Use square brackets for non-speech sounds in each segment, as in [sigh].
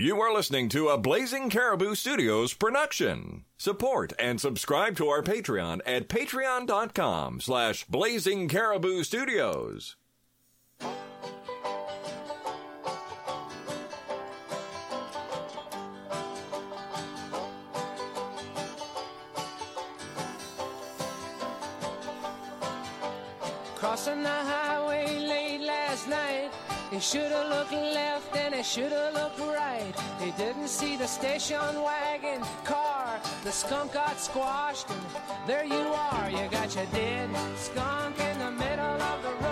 You are listening to a Blazing Caribou Studios production. Support and subscribe to our Patreon at patreon.com slash blazing caribou studios. Crossing the highway late last night. He should have looked left and he should have looked right. He didn't see the station wagon car. The skunk got squashed and there you are. You got your dead skunk in the middle of the road.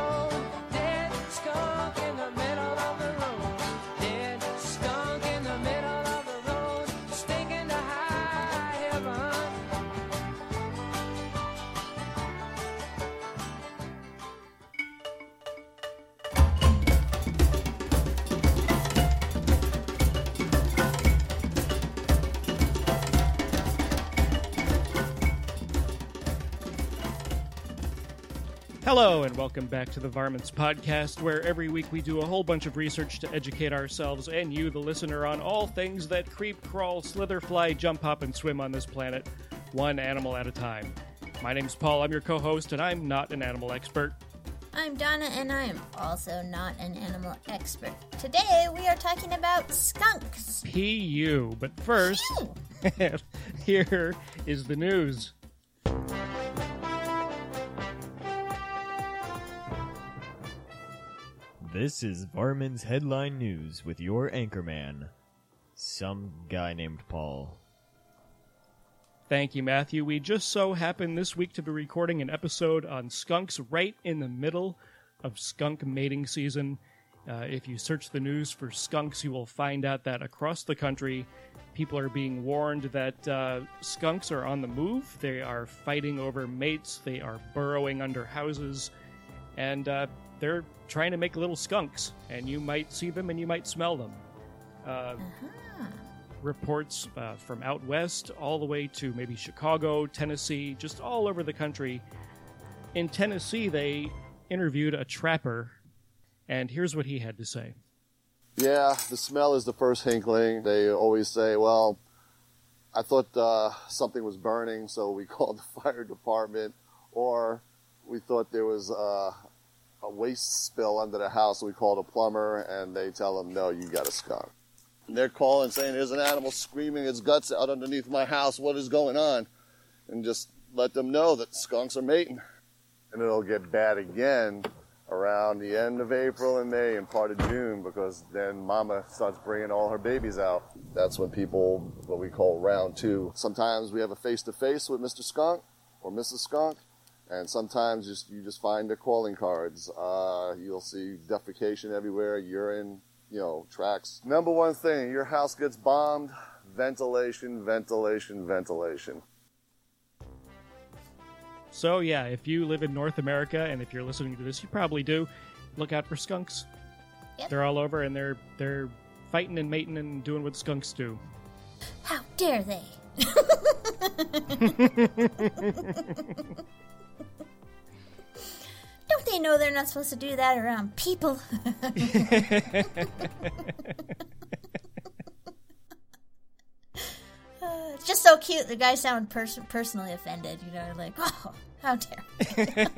Hello, and welcome back to the Varmints Podcast, where every week we do a whole bunch of research to educate ourselves and you, the listener, on all things that creep, crawl, slither, fly, jump, hop, and swim on this planet, one animal at a time. My name's Paul, I'm your co host, and I'm not an animal expert. I'm Donna, and I am also not an animal expert. Today we are talking about skunks. P.U. But first, [laughs] here is the news. This is Varmint's Headline News with your anchorman, some guy named Paul. Thank you, Matthew. We just so happen this week to be recording an episode on skunks right in the middle of skunk mating season. Uh, if you search the news for skunks, you will find out that across the country, people are being warned that uh, skunks are on the move. They are fighting over mates, they are burrowing under houses, and uh, they're trying to make little skunks. And you might see them and you might smell them. Uh, reports uh, from out west all the way to maybe Chicago, Tennessee, just all over the country. In Tennessee, they interviewed a trapper, and here's what he had to say. Yeah, the smell is the first hinkling. They always say, well, I thought uh, something was burning, so we [laughs] called the fire department, or we thought there was uh, a waste spill under the house, we called a plumber, and they tell them, no, you got a skunk. And they're calling saying, there's an animal screaming its guts out underneath my house. What is going on? And just let them know that skunks are mating. And it'll get bad again around the end of April and May and part of June because then mama starts bringing all her babies out. That's when people, what we call round two. Sometimes we have a face to face with Mr. Skunk or Mrs. Skunk. And sometimes just you just find their calling cards. Uh, you'll see defecation everywhere, urine, you know, tracks. Number one thing, your house gets bombed, ventilation, ventilation, ventilation. So, yeah, if you live in North America, and if you're listening to this, you probably do, look out for skunks. Yep. They're all over, and they're they're fighting and mating and doing what skunks do. How dare they? [laughs] [laughs] They know they're not supposed to do that around people? [laughs] Uh, it's just so cute. The guy sounded pers- personally offended. You know, like, oh, how dare. [laughs]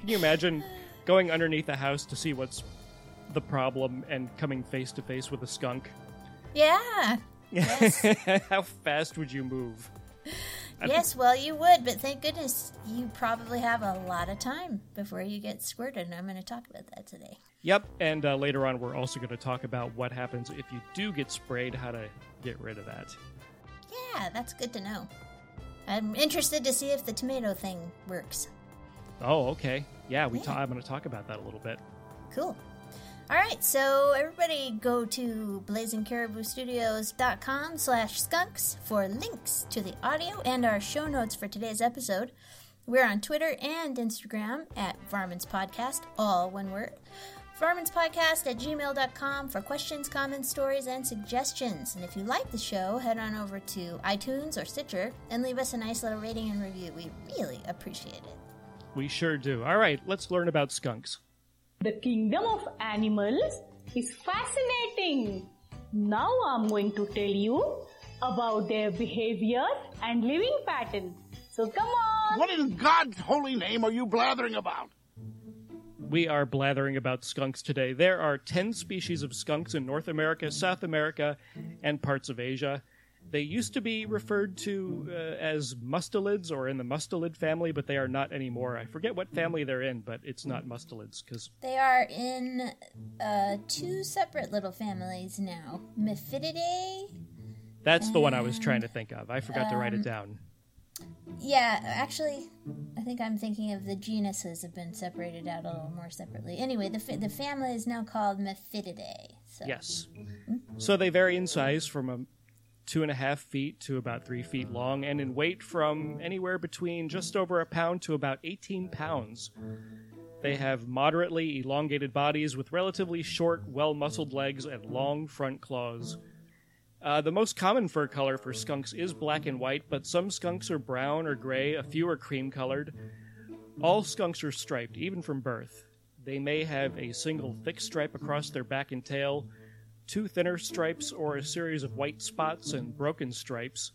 Can you imagine going underneath a house to see what's the problem and coming face to face with a skunk? Yeah. [laughs] Yes. How fast would you move? Yes, well, you would, but thank goodness you probably have a lot of time before you get squirted, and I'm going to talk about that today. Yep, and uh, later on, we're also going to talk about what happens if you do get sprayed, how to get rid of that. Yeah, that's good to know. I'm interested to see if the tomato thing works. Oh, okay. Yeah, we Yeah. ta- I'm going to talk about that a little bit. Cool. All right, so everybody go to blazingcariboustudios.com slash skunks for links to the audio and our show notes for today's episode. We're on Twitter and Instagram at Varmints Podcast, all one word. Varmints Podcast at gmail.com for questions, comments, stories, and suggestions. And if you like the show, head on over to iTunes or Stitcher and leave us a nice little rating and review. We really appreciate it. We sure do. All right, let's learn about skunks. The kingdom of animals is fascinating. Now I'm going to tell you about their behavior and living pattern. So come on. What in God's holy name are you blathering about? We are blathering about skunks today. There are 10 species of skunks in North America, South America, and parts of Asia. They used to be referred to uh, as mustelids or in the mustelid family, but they are not anymore. I forget what family they're in, but it's not mustelids because They are in uh, two separate little families now Mephitidae. that's the one I was trying to think of. I forgot to write it down. Yeah, actually, I think I'm thinking of the genuses have been separated out a little more separately. Anyway, the, the family is now called Mephitidae. So. Yes. So they vary in size from a two and a half feet to about three feet long, and in weight from anywhere between just over a pound to about 18 pounds. They have moderately elongated bodies with relatively short, well muscled legs and long front claws. Uh, the most common fur color for skunks is black and white, but some skunks are brown or gray, a few are cream colored. All skunks are striped, even from birth. They may have a single thick stripe across their back and tail, two thinner stripes, or a series of white spots and broken stripes,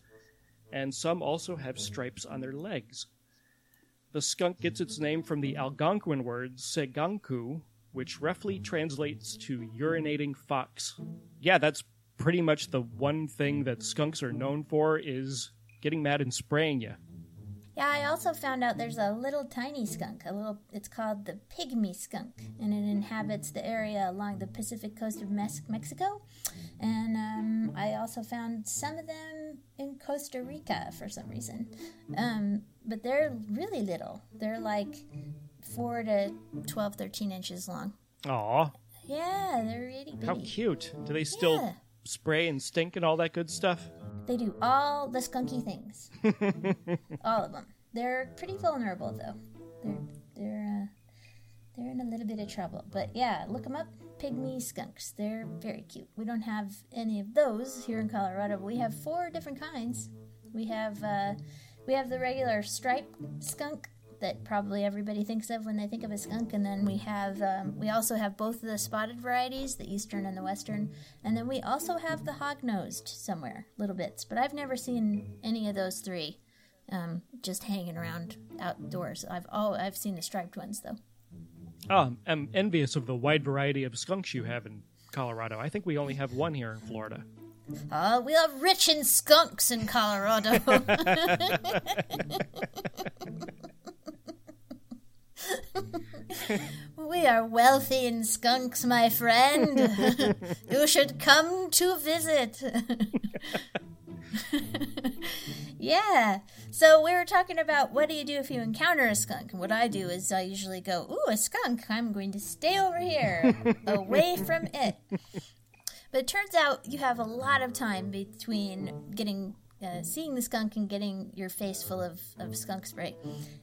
and some also have stripes on their legs. The skunk gets its name from the Algonquin word seganku, which roughly translates to urinating fox. Yeah, that's pretty much the one thing that skunks are known for is getting mad and spraying you. Yeah, I also found out there's a little tiny skunk. A little, it's called the pygmy skunk, and it inhabits the area along the Pacific coast of Mes- Mexico. And um, I also found some of them in Costa Rica for some reason. Um, but they're really little. They're like four to 12, 13 inches long. Aw, Yeah, they're really how cute. Do they still Yeah. Spray and stink and all that good stuff? They do all the skunky things. [laughs] all of them. They're pretty vulnerable though. They're they're uh, they're in a little bit of trouble. But yeah, look them up. Pygmy skunks. They're very cute. We don't have any of those here in Colorado. But we have four different kinds. We have uh, we have the regular striped skunk that probably everybody thinks of when they think of a skunk, and then we have um, we also have both of the spotted varieties, the eastern and the western, and then we also have the hog-nosed somewhere, little bits. But I've never seen any of those three um, just hanging around outdoors. I've oh I've seen the striped ones though. Oh, I'm envious of the wide variety of skunks you have in Colorado. I think we only have one here in Florida. Oh, we are rich in skunks in Colorado. [laughs] [laughs] [laughs] we are wealthy in skunks, my friend. [laughs] you should come to visit. [laughs] yeah. So we were talking about what do you do if you encounter a skunk? And what I do is I usually go, "Ooh, a skunk! I'm going to stay over here, away from it." But it turns out you have a lot of time between getting uh, seeing the skunk and getting your face full of, of skunk spray.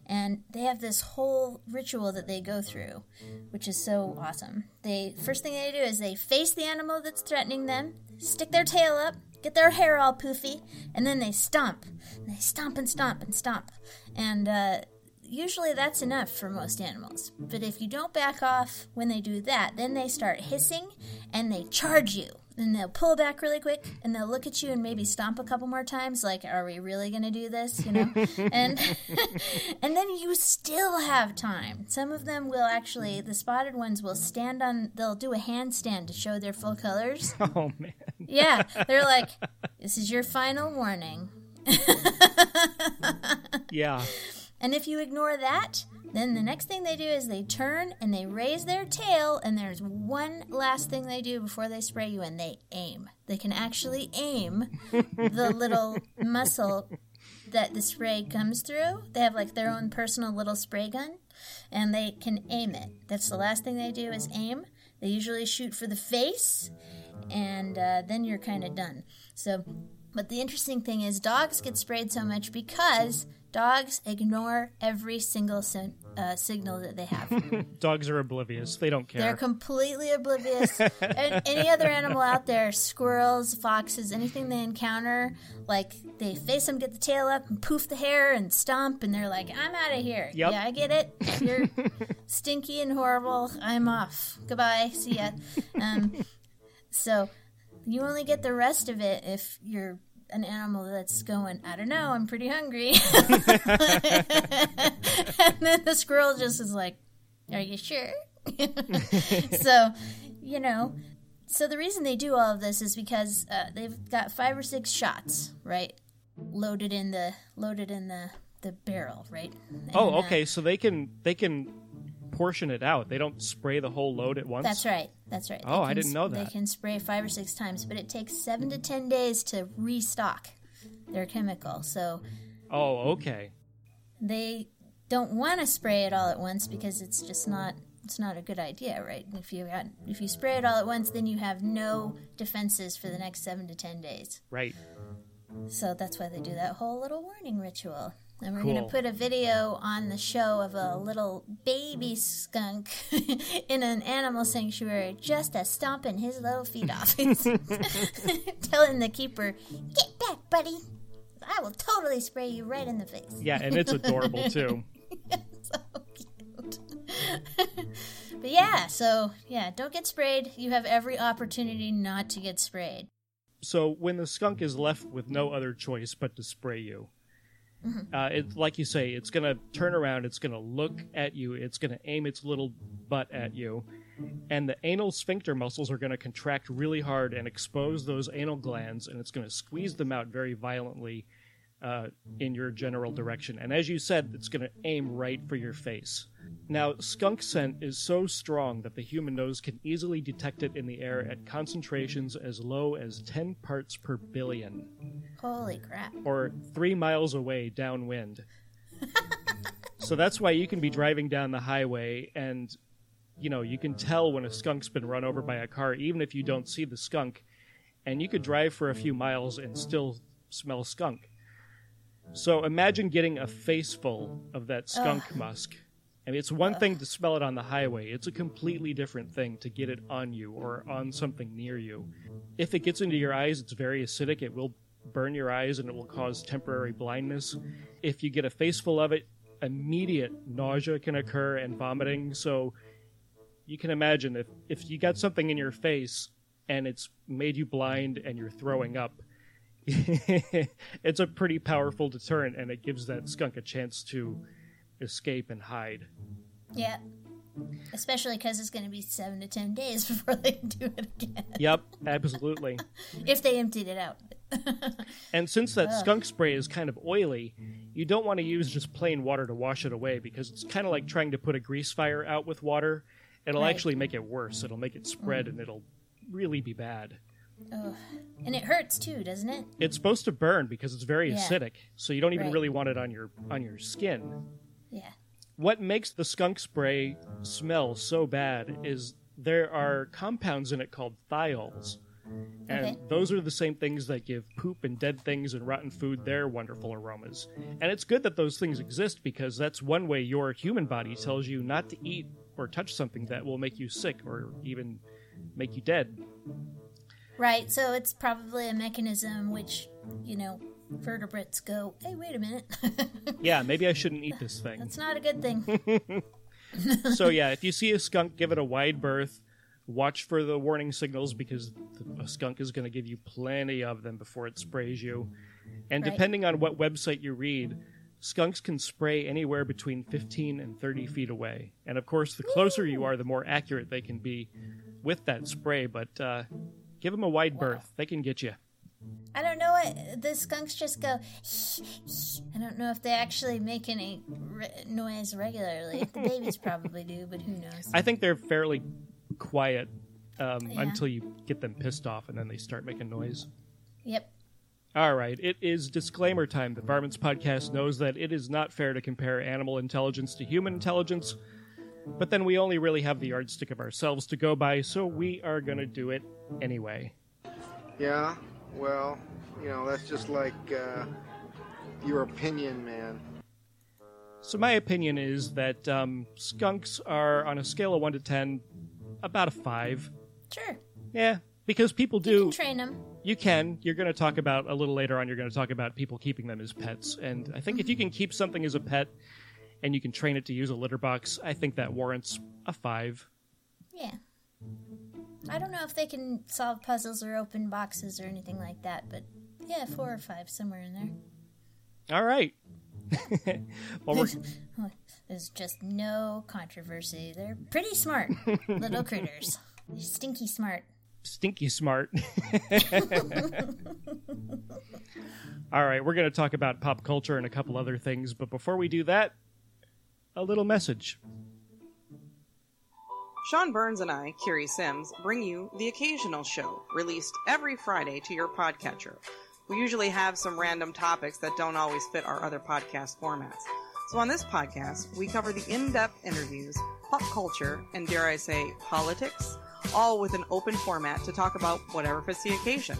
And they have this whole ritual that they go through, which is so awesome. They first thing they do is they face the animal that's threatening them, stick their tail up, get their hair all poofy, and then they stomp. They stomp and stomp and stomp. And uh, usually that's enough for most animals. But if you don't back off when they do that, then they start hissing and they charge you. And they'll pull back really quick and they'll look at you and maybe stomp a couple more times like are we really going to do this, you know? [laughs] and [laughs] and then you still have time. Some of them will actually the spotted ones will stand on they'll do a handstand to show their full colors. [laughs] Oh man. Yeah, they're like this is your final warning. Yeah. And if you ignore that, then the next thing they do is they turn and they raise their tail, and there's one last thing they do before they spray you, and they aim. They can actually aim the [laughs] little muscle that the spray comes through. They have like their own personal little spray gun, and they can aim it. That's the last thing they do is aim. They usually shoot for the face, and uh, then you're kind of done. So But the interesting thing is, dogs get sprayed so much because dogs ignore every single sin- uh, signal that they have. [laughs] Dogs are oblivious. They don't care. They're completely oblivious. and [laughs] any other animal out there, squirrels, foxes, anything they encounter, like they face them, get the tail up, and poof the hair and stomp, and they're like, I'm out of here. Yep. Yeah, I get it. [laughs] You're stinky and horrible. I'm off. Goodbye. See ya. Um, so you only get the rest of it if you're an animal that's going, I don't know, I'm pretty hungry. [laughs] and then the squirrel just is like, Are you sure? [laughs] so, you know, so the reason they do all of this is because uh, they've got five or six shots, right? Loaded in the loaded in the the barrel, right? And, oh, uh, okay. So they can they can portion it out. They don't spray the whole load at once. That's right. That's right. Oh, I didn't know that. They can spray five or six times, but it takes seven to ten days to restock their chemical. So Oh, okay. they don't want to spray it all at once because it's just not it's not a good idea, right? If you got if you spray it all at once, then you have no defenses for the next seven to ten days. Right. So that's why they do that whole little warning ritual. And we're Cool. going to put a video on the show of a little baby skunk [laughs] in an animal sanctuary just a stomping his little feet [laughs] off. [laughs] Telling the keeper, Get back, buddy. I will totally spray you right in the face. Yeah, and it's adorable too. so cute. but yeah, so yeah, don't get sprayed. You have every opportunity not to get sprayed. So when the skunk is left with no other choice but to spray you, uh, it, like you say, it's going to turn around, it's going to look at you, it's going to aim its little butt at you, and the anal sphincter muscles are going to contract really hard and expose those anal glands, and it's going to squeeze them out very violently uh, in your general direction. And as you said, it's going to aim right for your face. Now, skunk scent is so strong that the human nose can easily detect it in the air at concentrations as low as 10 parts per billion, Holy crap. or three miles away downwind. [laughs] so that's why you can be driving down the highway and, you know, you can tell when a skunk's been run over by a car, even if you don't see the skunk. And you could drive for a few miles and still smell skunk. So imagine getting a face full of that skunk musk. I mean, it's one thing to smell it on the highway. It's a completely different thing to get it on you or on something near you. If it gets into your eyes, it's very acidic. It will burn your eyes and it will cause temporary blindness. If you get a face full of it, immediate nausea can occur and vomiting. So you can imagine if, if you got something in your face and it's made you blind and you're throwing up, [laughs] it's a pretty powerful deterrent and it gives that skunk a chance to escape and hide. Yeah. Especially because it's going to be seven to ten days [laughs] before they do it again. Yep, absolutely. [laughs] if they emptied it out. And since that skunk spray is kind of oily, you don't want to use just plain water to wash it away because it's kind of like trying to put a grease fire out with water. It'll Right. actually make it worse. It'll make it spread mm. and it'll really be bad. Ugh. And it hurts too, doesn't it? It's supposed to burn because it's very Yeah. acidic, so you don't even Right. really want it on your on your skin. Yeah. What makes the skunk spray smell so bad is there are compounds in it called thiols. And Okay. those are the same things that give poop and dead things and rotten food their wonderful aromas. And it's good that those things exist because that's one way your human body tells you not to eat or touch something that will make you sick or even make you dead. Right, so it's probably a mechanism which, you know, vertebrates go, hey, wait a minute. [laughs] Yeah, maybe I shouldn't eat this thing. That's not a good thing. [laughs] so yeah, if you see a skunk, give it a wide berth. Watch for the warning signals because the, a skunk is going to give you plenty of them before it sprays you. And Right. depending on what website you read, skunks can spray anywhere between 15 and 30 feet away. And of course, the closer you are, the more accurate they can be with that spray. But uh, give them a wide berth; they can get you. I don't know what the skunks just go. I don't know if they actually make any re- noise regularly. The [laughs] babies probably do, but who knows? I think they're fairly quiet um, Yeah. until you get them pissed off, and then they start making noise. Yep. All right, it is disclaimer time. The Varmints podcast knows that it is not fair to compare animal intelligence to human intelligence, but then we only really have the yardstick of ourselves to go by, so we are going to do it anyway. Yeah, well, you know, that's just like uh, your opinion, man. So my opinion is that um, skunks are on a scale of one to ten, about a five. Sure. Yeah, because people You do. can train them. You can. You're going to talk about a little later on. You're going to talk about people keeping them as pets, and I think if you can keep something as a pet, and you can train it to use a litter box, I think that warrants a five. Yeah. I don't know if they can solve puzzles or open boxes or anything like that, but yeah, four or five, somewhere in there. All right. [laughs] well, we're, [laughs] There's just no controversy. They're pretty smart [laughs] little critters. They're stinky smart. stinky smart. All right, we're going to talk about pop culture and a couple other things, but before we do that, a little message. Sean Burns and I, Curie Sims, bring you The Occasional Show, released every Friday to your podcatcher. We usually have some random topics that don't always fit our other podcast formats. So on this podcast, we cover the in-depth interviews, pop culture, and dare I say, politics, all with an open format to talk about whatever fits the occasion.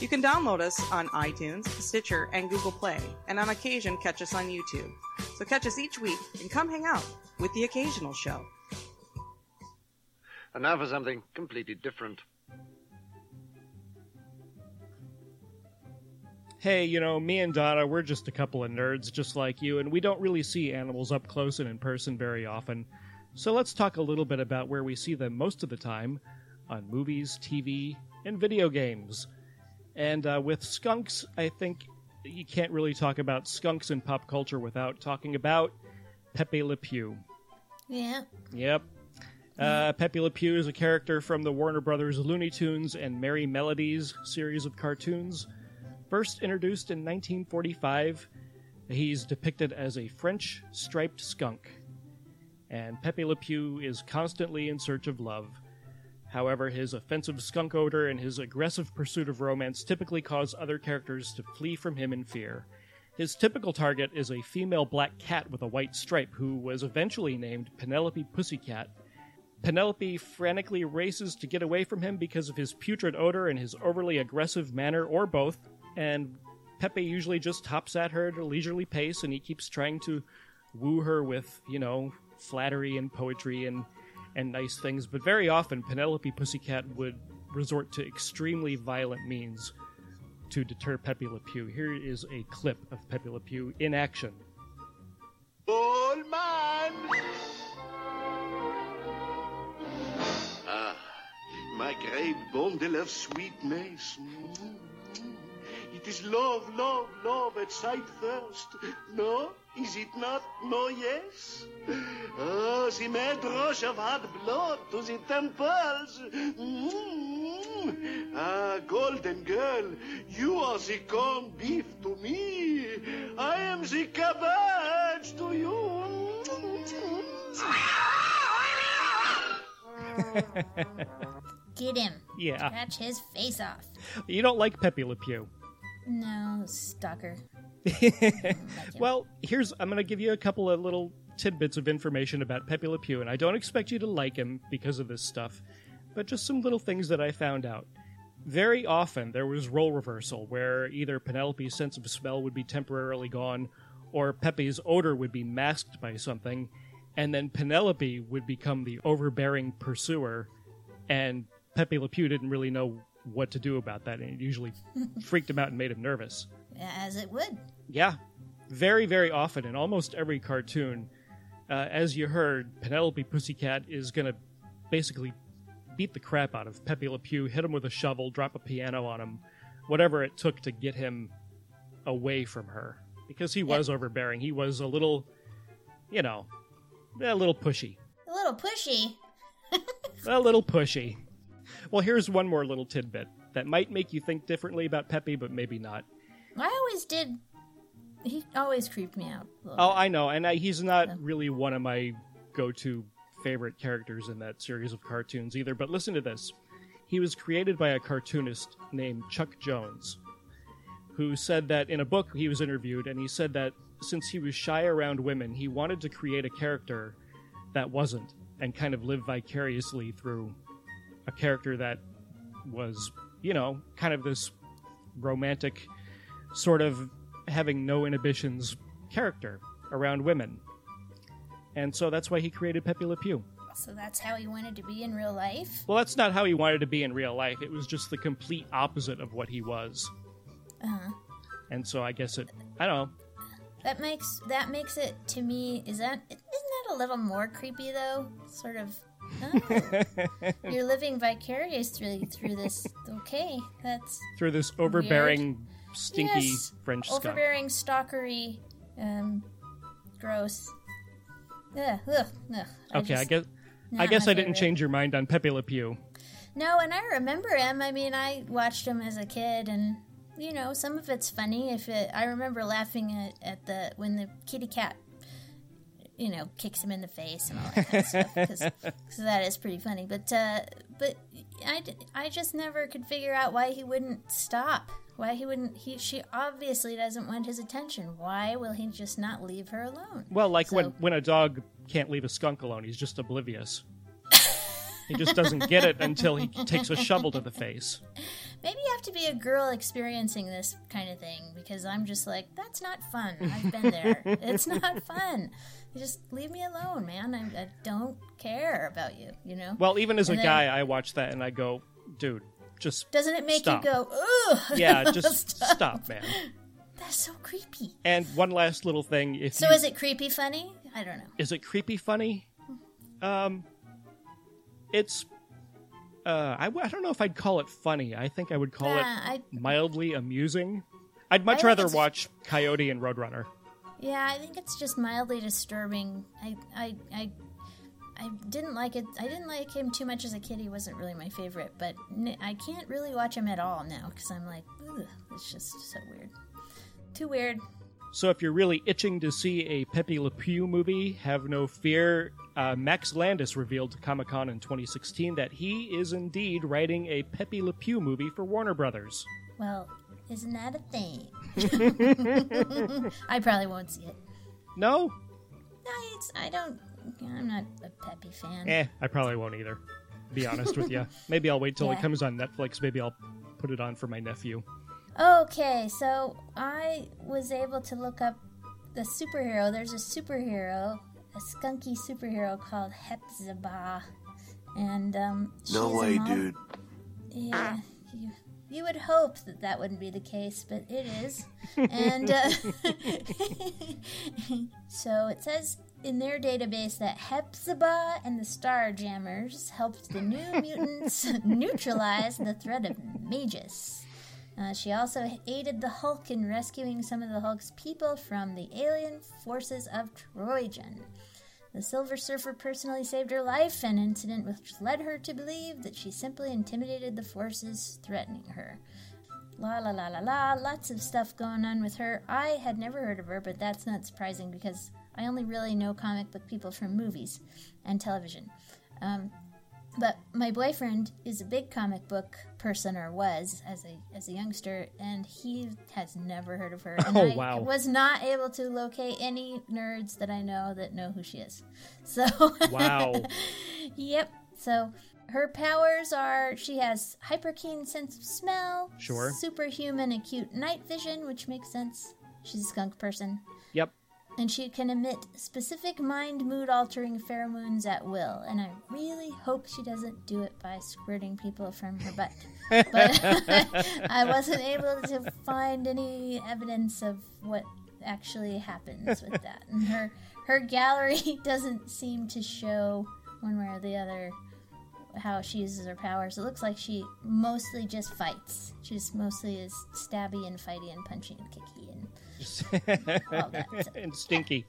You can download us on iTunes, Stitcher, and Google Play, and on occasion catch us on YouTube. So catch us each week and come hang out with The Occasional Show. And now for something completely different. Hey, you know, me and Donna, we're just a couple of nerds just like you, and we don't really see animals up close and in person very often. So let's talk a little bit about where we see them most of the time on movies, TV, and video games. And uh, with skunks, I think you can't really talk about skunks in pop culture without talking about Pepe Le Pew. Yeah. Yep. Uh, Pepe Le Pew is a character from the Warner Brothers Looney Tunes and Merrie Melodies series of cartoons. First introduced in 1945, he's depicted as a French striped skunk. And Pepe Le Pew is constantly in search of love. However, his offensive skunk odor and his aggressive pursuit of romance typically cause other characters to flee from him in fear. His typical target is a female black cat with a white stripe who was eventually named Penelope Pussycat. Penelope frantically races to get away from him because of his putrid odor and his overly aggressive manner, or both, and Pepe usually just hops at her at a leisurely pace and he keeps trying to woo her with, you know, flattery and poetry and and nice things, but very often Penelope Pussycat would resort to extremely violent means to deter Pepe Le Pew. Here is a clip of Pepe Le Pew in action. Old man! Ah, my great bundle of sweetness. Mm. It is love, love, love at sight first. No? Is it not? No, yes? Oh, the mad rush of hot blood to the temples. Mm. Ah, golden girl, you are the corned beef to me. I am the cabbage to you. Get him. Yeah. Scratch his face off. You don't like Pepe Le Pew. No, stalker. [laughs] well, here's I'm going to give you a couple of little tidbits of information about Pepe Le Pew, and I don't expect you to like him because of this stuff, but just some little things that I found out. Very often there was role reversal, where either Penelope's sense of smell would be temporarily gone, or Pepe's odor would be masked by something, and then Penelope would become the overbearing pursuer, and Pepe Le Pew didn't really know what to do about that, and it usually [laughs] freaked him out and made him nervous. As it would. Yeah, very, very often in almost every cartoon, uh, as you heard, Penelope Pussycat is going to basically beat the crap out of Pepe Le Pew, hit him with a shovel, drop a piano on him, whatever it took to get him away from her. Because he was overbearing. He was a little, you know, a little pushy. A little pushy. [laughs] a little pushy. Well, here's one more little tidbit that might make you think differently about Pepe, but maybe not. I always did. He always creeped me out. a Oh, bit. I know, and I, he's not really one of my go-to favorite characters in that series of cartoons either. But listen to this: he was created by a cartoonist named Chuck Jones, who said that in a book he was interviewed, and he said that since he was shy around women, he wanted to create a character that wasn't, and kind of live vicariously through a character that was, you know, kind of this romantic sort of having no inhibitions character around women. And so that's why he created Pepe Le Pew. So that's how he wanted to be in real life. Well, that's not how he wanted to be in real life. It was just the complete opposite of what he was. Uh-huh. And so I guess it, I don't know. That makes that makes it to me. Is that isn't that a little more creepy though? Sort of. oh, [laughs] you're living vicariously through this. Okay, that's Through this overbearing, stinky Yes, French skunk. overbearing, stalkery, um, gross. Ugh, ugh, ugh. Okay, I just- guess I guess I didn't change your mind on Pepe Le Pew. No, and I remember him. I mean, I watched him as a kid, and you know, some of it's funny. If it, I remember laughing at, at the when the kitty cat, you know, kicks him in the face and all that kind of stuff, because that is pretty funny. But uh, but I, I just never could figure out why he wouldn't stop. Why he wouldn't? He she obviously doesn't want his attention. Why will he just not leave her alone? Well, like when So- when a dog can't leave a skunk alone, he's just oblivious. he just doesn't get it until he takes a shovel to the face. [laughs] Maybe you have to be a girl experiencing this kind of thing because I'm just like, that's not fun. I've been there. [laughs] it's not fun. You just leave me alone, man. I, I don't care about you, you know? Well, even as a then- guy, I watch that and I go, dude, just Doesn't it make stop. you go, ugh? Yeah, [laughs] just stop, man. That's so creepy. And one last little thing, if So you, is it creepy funny? I don't know. is it creepy funny? Um, it's uh, I, I don't know if I'd call it funny. I think I would call it I- mildly amusing. I'd much think rather watch Coyote and Roadrunner. Yeah, I think it's just mildly disturbing. I, I, I, I didn't like it. I didn't like him too much as a kid. He wasn't really my favorite, but I can't really watch him at all now because I'm like, Ugh, it's just so weird. Too weird. So if you're really itching to see a Pepe Le Pew movie, have no fear. Uh, Max Landis revealed to Comic Con in 2016 that he is indeed writing a Pepe Le Pew movie for Warner Brothers. Well, isn't that a thing? [laughs] [laughs] I probably won't see it. No? No, it's, I don't. I'm not a Peppy fan. Eh, I probably won't either. Be honest with you. [laughs] Maybe I'll wait till it comes on Netflix. Maybe I'll put it on for my nephew. Okay, so I was able to look up the superhero. There's a superhero, a skunky superhero called Hepzibah, and um, No she's a way, mod- dude. Yeah, you, you would hope that that wouldn't be the case, but it is. and uh, [laughs] so it says in their database that Hepzibah and the Starjammers helped the New [laughs] Mutants [laughs] neutralize the threat of Magus. Uh, she also aided the Hulk in rescuing some of the Hulk's people from the alien forces of Trojan. The Silver Surfer personally saved her life, an incident which led her to believe that she simply intimidated the forces threatening her. La la la la la, lots of stuff going on with her. I had never heard of her, but that's not surprising because I only really know comic book people from movies and television. Um, but my boyfriend is a big comic book person, or was as a as a youngster, and he has never heard of her. [laughs] And Oh, I wow. was not able to locate any nerds that I know that know who she is. [laughs] So Wow. [laughs] yep. So her powers are she has hyper keen sense of smell, Sure. superhuman acute night vision, which makes sense. She's a skunk person. Yep. And she can emit specific mind mood altering pheromones at will. And I really hope she doesn't do it by squirting people from her butt. But [laughs] I wasn't able to find any evidence of what actually happens with that. And her her gallery [laughs] doesn't seem to show one way or the other how she uses her powers. It looks like she mostly just fights. She just mostly is stabby and fighty and punchy and kicky and. [laughs] and stinky.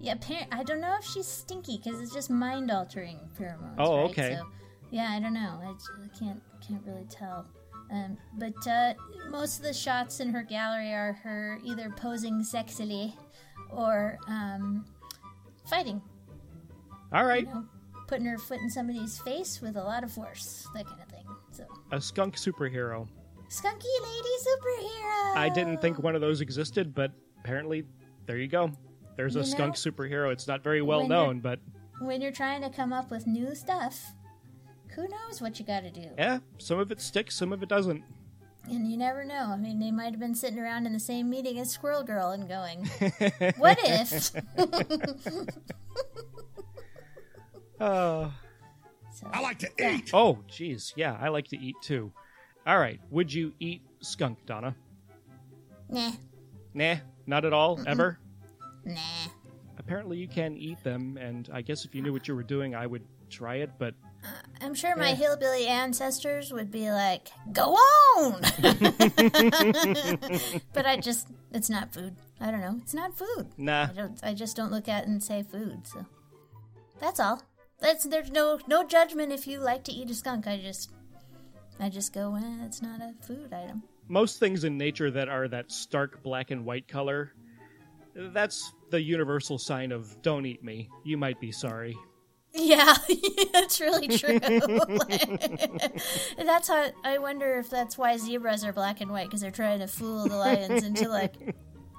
Yeah, appar- I don't know if she's stinky because it's just mind altering pheromones. Oh, right? okay. So, yeah, I don't know. I can't can't really tell. Um, but uh, most of the shots in her gallery are her either posing sexily or um, fighting. All right. You know, putting her foot in somebody's face with a lot of force, that kind of thing. So, A skunk superhero. Skunky lady superhero. I didn't think one of those existed, but apparently, there you go. There's a You skunk superhero. It's not very well when you're- known, but When you're trying to come up with new stuff, who knows what you got to do? yeah, some of it sticks, some of it doesn't. And you never know. I mean, they might have been sitting around in the same meeting as Squirrel Girl and going, [laughs] "What if?" [laughs] [laughs] Uh, I like to eat. oh, geez. Yeah, I like to eat too. All right. Would you eat skunk, Donna? nah, Nah, not at all, ever? nah. Apparently, you can eat them, and I guess if you knew what you were doing, I would try it, but uh, I'm sure my Yeah. hillbilly ancestors would be like, "Go on," [laughs] [laughs] but I just, it's not food. I don't know. It's not food. nah. I don't. I just don't look at it and say food. So that's all. That's there's no no judgment if you like to eat a skunk. I just, I just go, it's not a food item. Most things in nature that are that stark black and white color, that's the universal sign of don't eat me. You might be sorry. [laughs] Yeah, [laughs] that's really true. [laughs] that's how I wonder if that's why zebras are black and white because they're trying to fool the lions into like.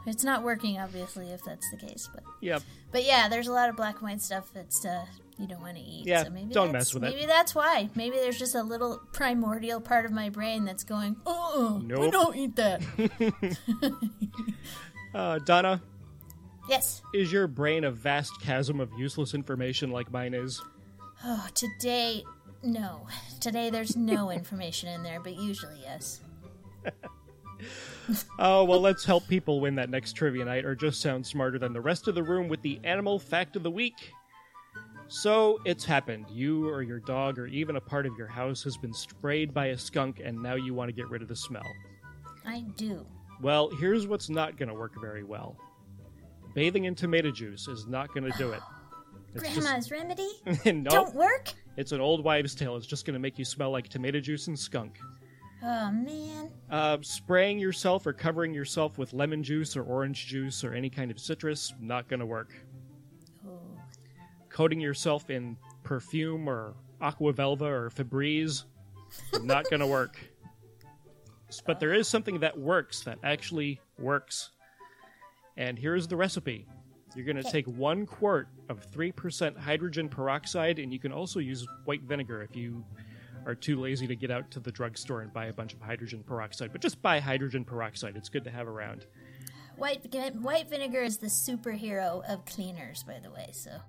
It's not working, obviously, if that's the case. But yeah, but yeah, there's a lot of black and white stuff that's uh, you don't want to eat. Yeah, so maybe don't that's- mess with it. Maybe that's why. Maybe there's just a little primordial part of my brain that's going, oh, we don't eat that. [laughs] [laughs] Uh, Donna, yes. is your brain a vast chasm of useless information like mine is? Oh, today, no. Today there's no [laughs] information in there, but usually yes. Oh, well, let's help people win that next trivia night or just sound smarter than the rest of the room with the animal fact of the week. So, it's happened. You or your dog or even a part of your house has been sprayed by a skunk and now you want to get rid of the smell. I do. Well, here's what's not going to work very well bathing in tomato juice is not going to do it. [gasps] It's just- Grandma's remedy [laughs] no, don't work. it's an old wives' tale. It's just going to make you smell like tomato juice and skunk. Oh man. Uh, spraying yourself or covering yourself with lemon juice or orange juice or any kind of citrus, not going to work. Coating yourself in perfume or aqua velva or Febreze, not going [laughs] to work. But there is something that works, that actually works. And here's the recipe. You're going to take one quart of 3% hydrogen peroxide, and you can also use white vinegar if you are too lazy to get out to the drugstore and buy a bunch of hydrogen peroxide. But just buy hydrogen peroxide, it's good to have around. White white vinegar is the superhero of cleaners, by the way. So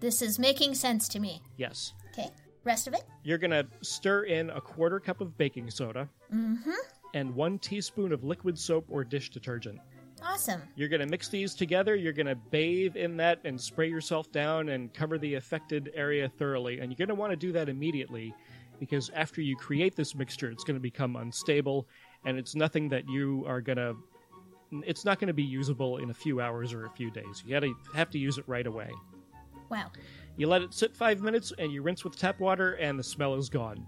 this is making sense to me. Yes. Okay. Rest of it. You're going to stir in a quarter cup of baking soda Mm-hmm. and one teaspoon of liquid soap or dish detergent. Awesome. You're going to mix these together. You're going to bathe in that and spray yourself down and cover the affected area thoroughly. And you're going to want to do that immediately because after you create this mixture, it's going to become unstable and it's nothing that you are going to. It's not going to be usable in a few hours or a few days. You gotta have to use it right away. Wow. You let it sit five minutes and you rinse with tap water, and the smell is gone.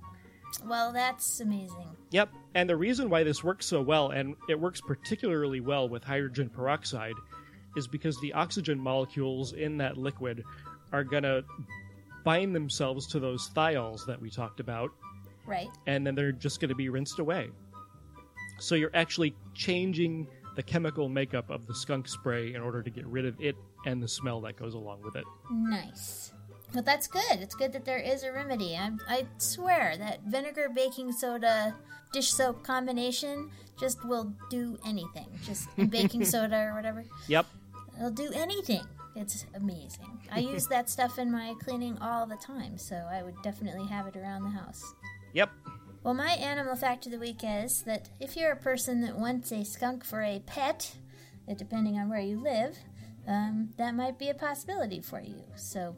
Well, that's amazing. Yep, and the reason why this works so well, and it works particularly well with hydrogen peroxide, is because the oxygen molecules in that liquid are going to bind themselves to those thiols that we talked about, Right. and then they're just going to be rinsed away. So you're actually changing the chemical makeup of the skunk spray in order to get rid of it and the smell that goes along with it. Nice. But that's good. It's good that there is a remedy. I, I swear that vinegar, baking soda, dish soap combination just will do anything. Just [laughs] baking soda or whatever. Yep. It'll do anything. It's amazing. I use [laughs] that stuff in my cleaning all the time, so I would definitely have it around the house. Yep. Well, my animal fact of the week is that if you're a person that wants a skunk for a pet, depending on where you live, um, that might be a possibility for you. So,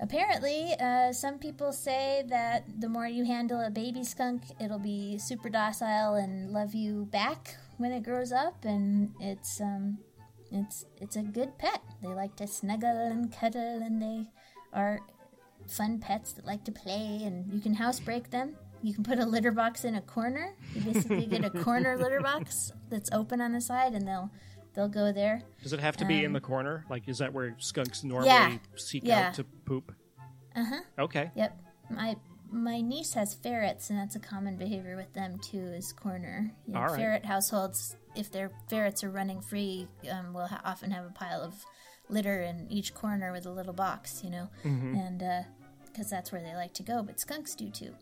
apparently, uh, some people say that the more you handle a baby skunk, it'll be super docile and love you back when it grows up, and it's um, it's it's a good pet. They like to snuggle and cuddle, and they are fun pets that like to play, and you can housebreak them. You can put a litter box in a corner. You basically get a corner litter box that's open on the side, and they'll they'll go there. Does it have to be in Um, the corner? Like, is that where skunks normally Yeah. seek Yeah. out to poop? Uh huh. Okay. Yep. My my niece has ferrets, and that's a common behavior with them too. Is corner. You know, right. Ferret households, if their ferrets are running free, um, will ha- often have a pile of litter in each corner with a little box. You know, Mhm. and because that's where they like to go. But skunks do too.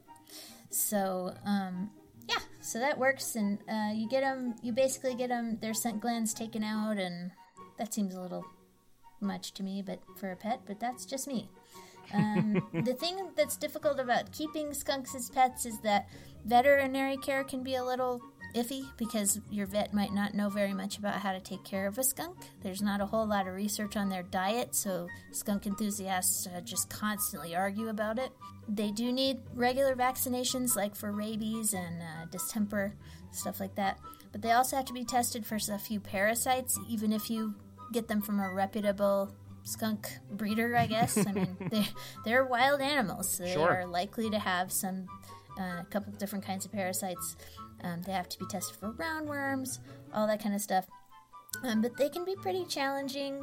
So um, yeah. so that works, and uh, you get them. You basically get them their scent glands taken out, and that seems a little much to me, but for a pet. But that's just me. Um, [laughs] the thing that's difficult about keeping skunks as pets is that veterinary care can be a little iffy because your vet might not know very much about how to take care of a skunk. There's not a whole lot of research on their diet, so skunk enthusiasts uh, just constantly argue about it. They do need regular vaccinations, like for rabies and uh, distemper, stuff like that. But they also have to be tested for a few parasites, even if you get them from a reputable skunk breeder, I guess. I mean, [laughs] they're, they're wild animals. So they Sure. are likely to have some, uh, a couple different kinds of parasites. Um, they have to be tested for roundworms, all that kind of stuff. Um, but they can be pretty challenging.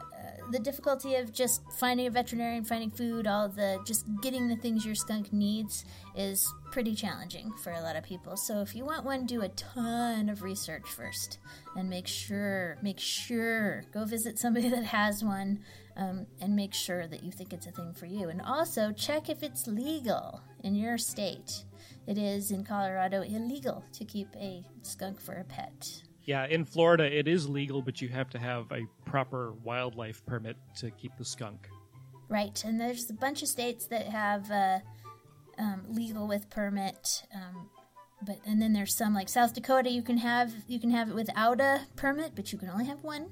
Uh, the difficulty of just finding a veterinarian, finding food, all the just getting the things your skunk needs is pretty challenging for a lot of people. So if you want one, do a ton of research first and make sure, make sure, go visit somebody [laughs] that has one um, and make sure that you think it's a thing for you. And also check if it's legal in your state. It is in Colorado illegal to keep a skunk for a pet. Yeah, in Florida it is legal, but you have to have a proper wildlife permit to keep the skunk. Right, and there's a bunch of states that have uh, um, legal with permit, um, but and then there's some like South Dakota. You can have you can have it without a permit, but you can only have one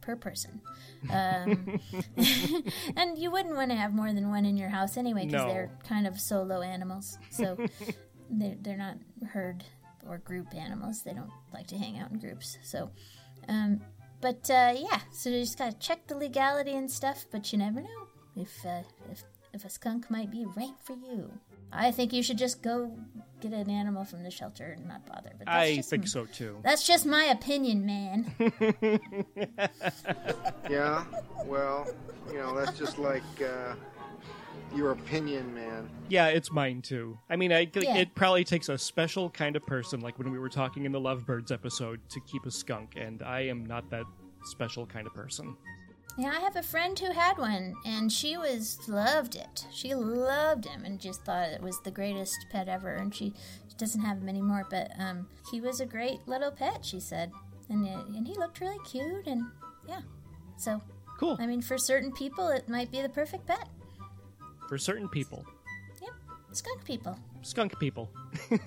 per person. Um, [laughs] and you wouldn't want to have more than one in your house anyway because No. they're kind of solo animals. So [laughs] they're they're not herd or group animals. They don't like to hang out in groups. So. Um, but uh, yeah, so you just gotta check the legality and stuff. But you never know if uh, if if a skunk might be right for you. I think you should just go get an animal from the shelter and not bother. But that's I think m- so too. That's just my opinion, man. [laughs] Yeah, well, you know, that's just like uh, your opinion, man. Yeah, it's mine too. I mean, I, Yeah. it probably takes a special kind of person, like when we were talking in the Lovebirds episode, to keep a skunk, and I am not that special kind of person. Yeah, I have a friend who had one, and she was loved it. She loved him, and just thought it was the greatest pet ever. And she doesn't have him anymore, but um, he was a great little pet. She said, and uh, and he looked really cute, and yeah. So Cool. I mean, for certain people, it might be the perfect pet. For certain people, Yep, skunk people. skunk people. [laughs]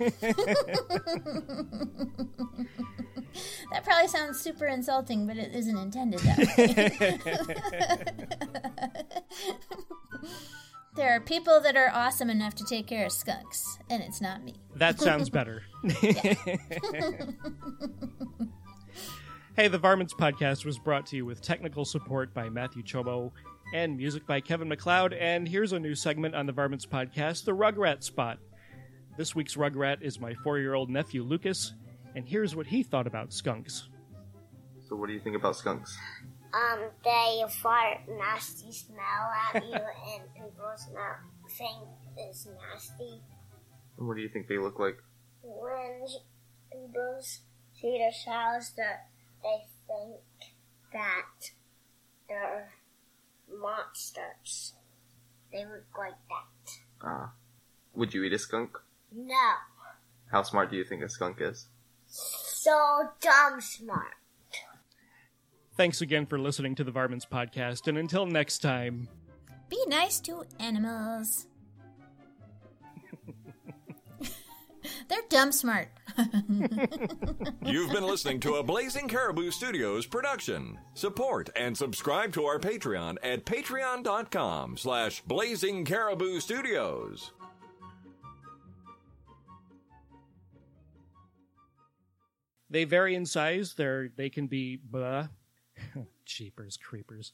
That probably sounds super insulting, but it isn't intended that way. [laughs] there are people that are awesome enough to take care of skunks, and it's not me. That sounds [laughs] better. hey, the Varmints podcast was brought to you with technical support by Matthew Chobo and music by Kevin MacLeod. And here's a new segment on the Varmints podcast, the Rugrat Spot. This week's Rugrat is my four year old nephew Lucas, and here's what he thought about skunks. So, what do you think about skunks? Um, they fart nasty smell at you, [laughs] and people smell think it's nasty. And what do you think they look like? When people see the shells, that they think that they're monsters. They look like that. Ah. would you eat a skunk? No, How smart do you think a skunk is? so dumb smart. Thanks again for listening to the Varmints podcast, and until next time. Be nice to animals. [laughs] They're dumb smart. You've been listening to a Blazing Caribou Studios production. Support and subscribe to our Patreon at patreon.com slash blazing caribou studios. They vary in size. They're, they can be. Blah. [laughs] Cheapers, creepers.